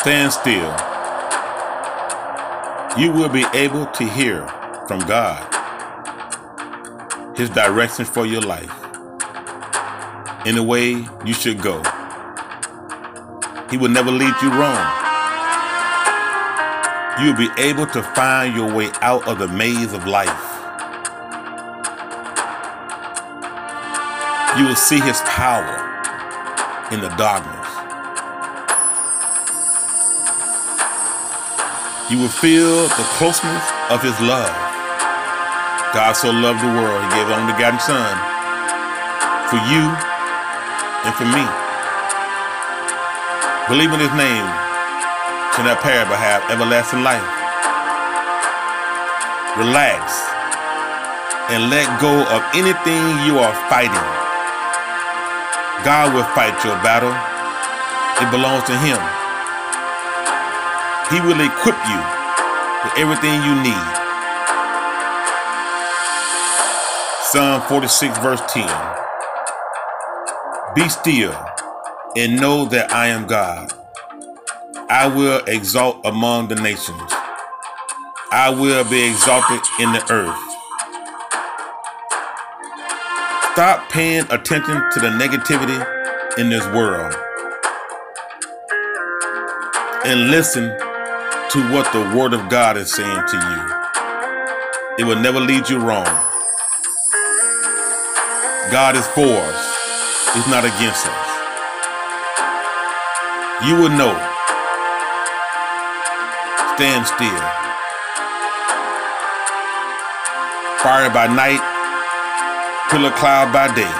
Stand still. You will be able to hear from God His directions for your life in the way you should go. He will never lead you wrong. You'll be able to find your way out of the maze of life. You will see His power in the darkness. You will feel the closeness of His love. God so loved the world, He gave His only begotten Son for you and for me. Believe in His name shall perish but have everlasting life. Relax and let go of anything you are fighting. God will fight your battle. It belongs to Him. He will equip you with everything you need. Psalm 46, verse 10. Be still and know that I am God. I will exalt among the nations. I will be exalted in the earth. Stop paying attention to the negativity in this world and listen to what the Word of God is saying to you. It will never lead you wrong. God is for us, He's not against us. You will know. Stand still. Fire by night, pillar cloud by day.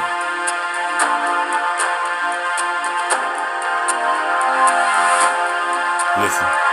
Listen.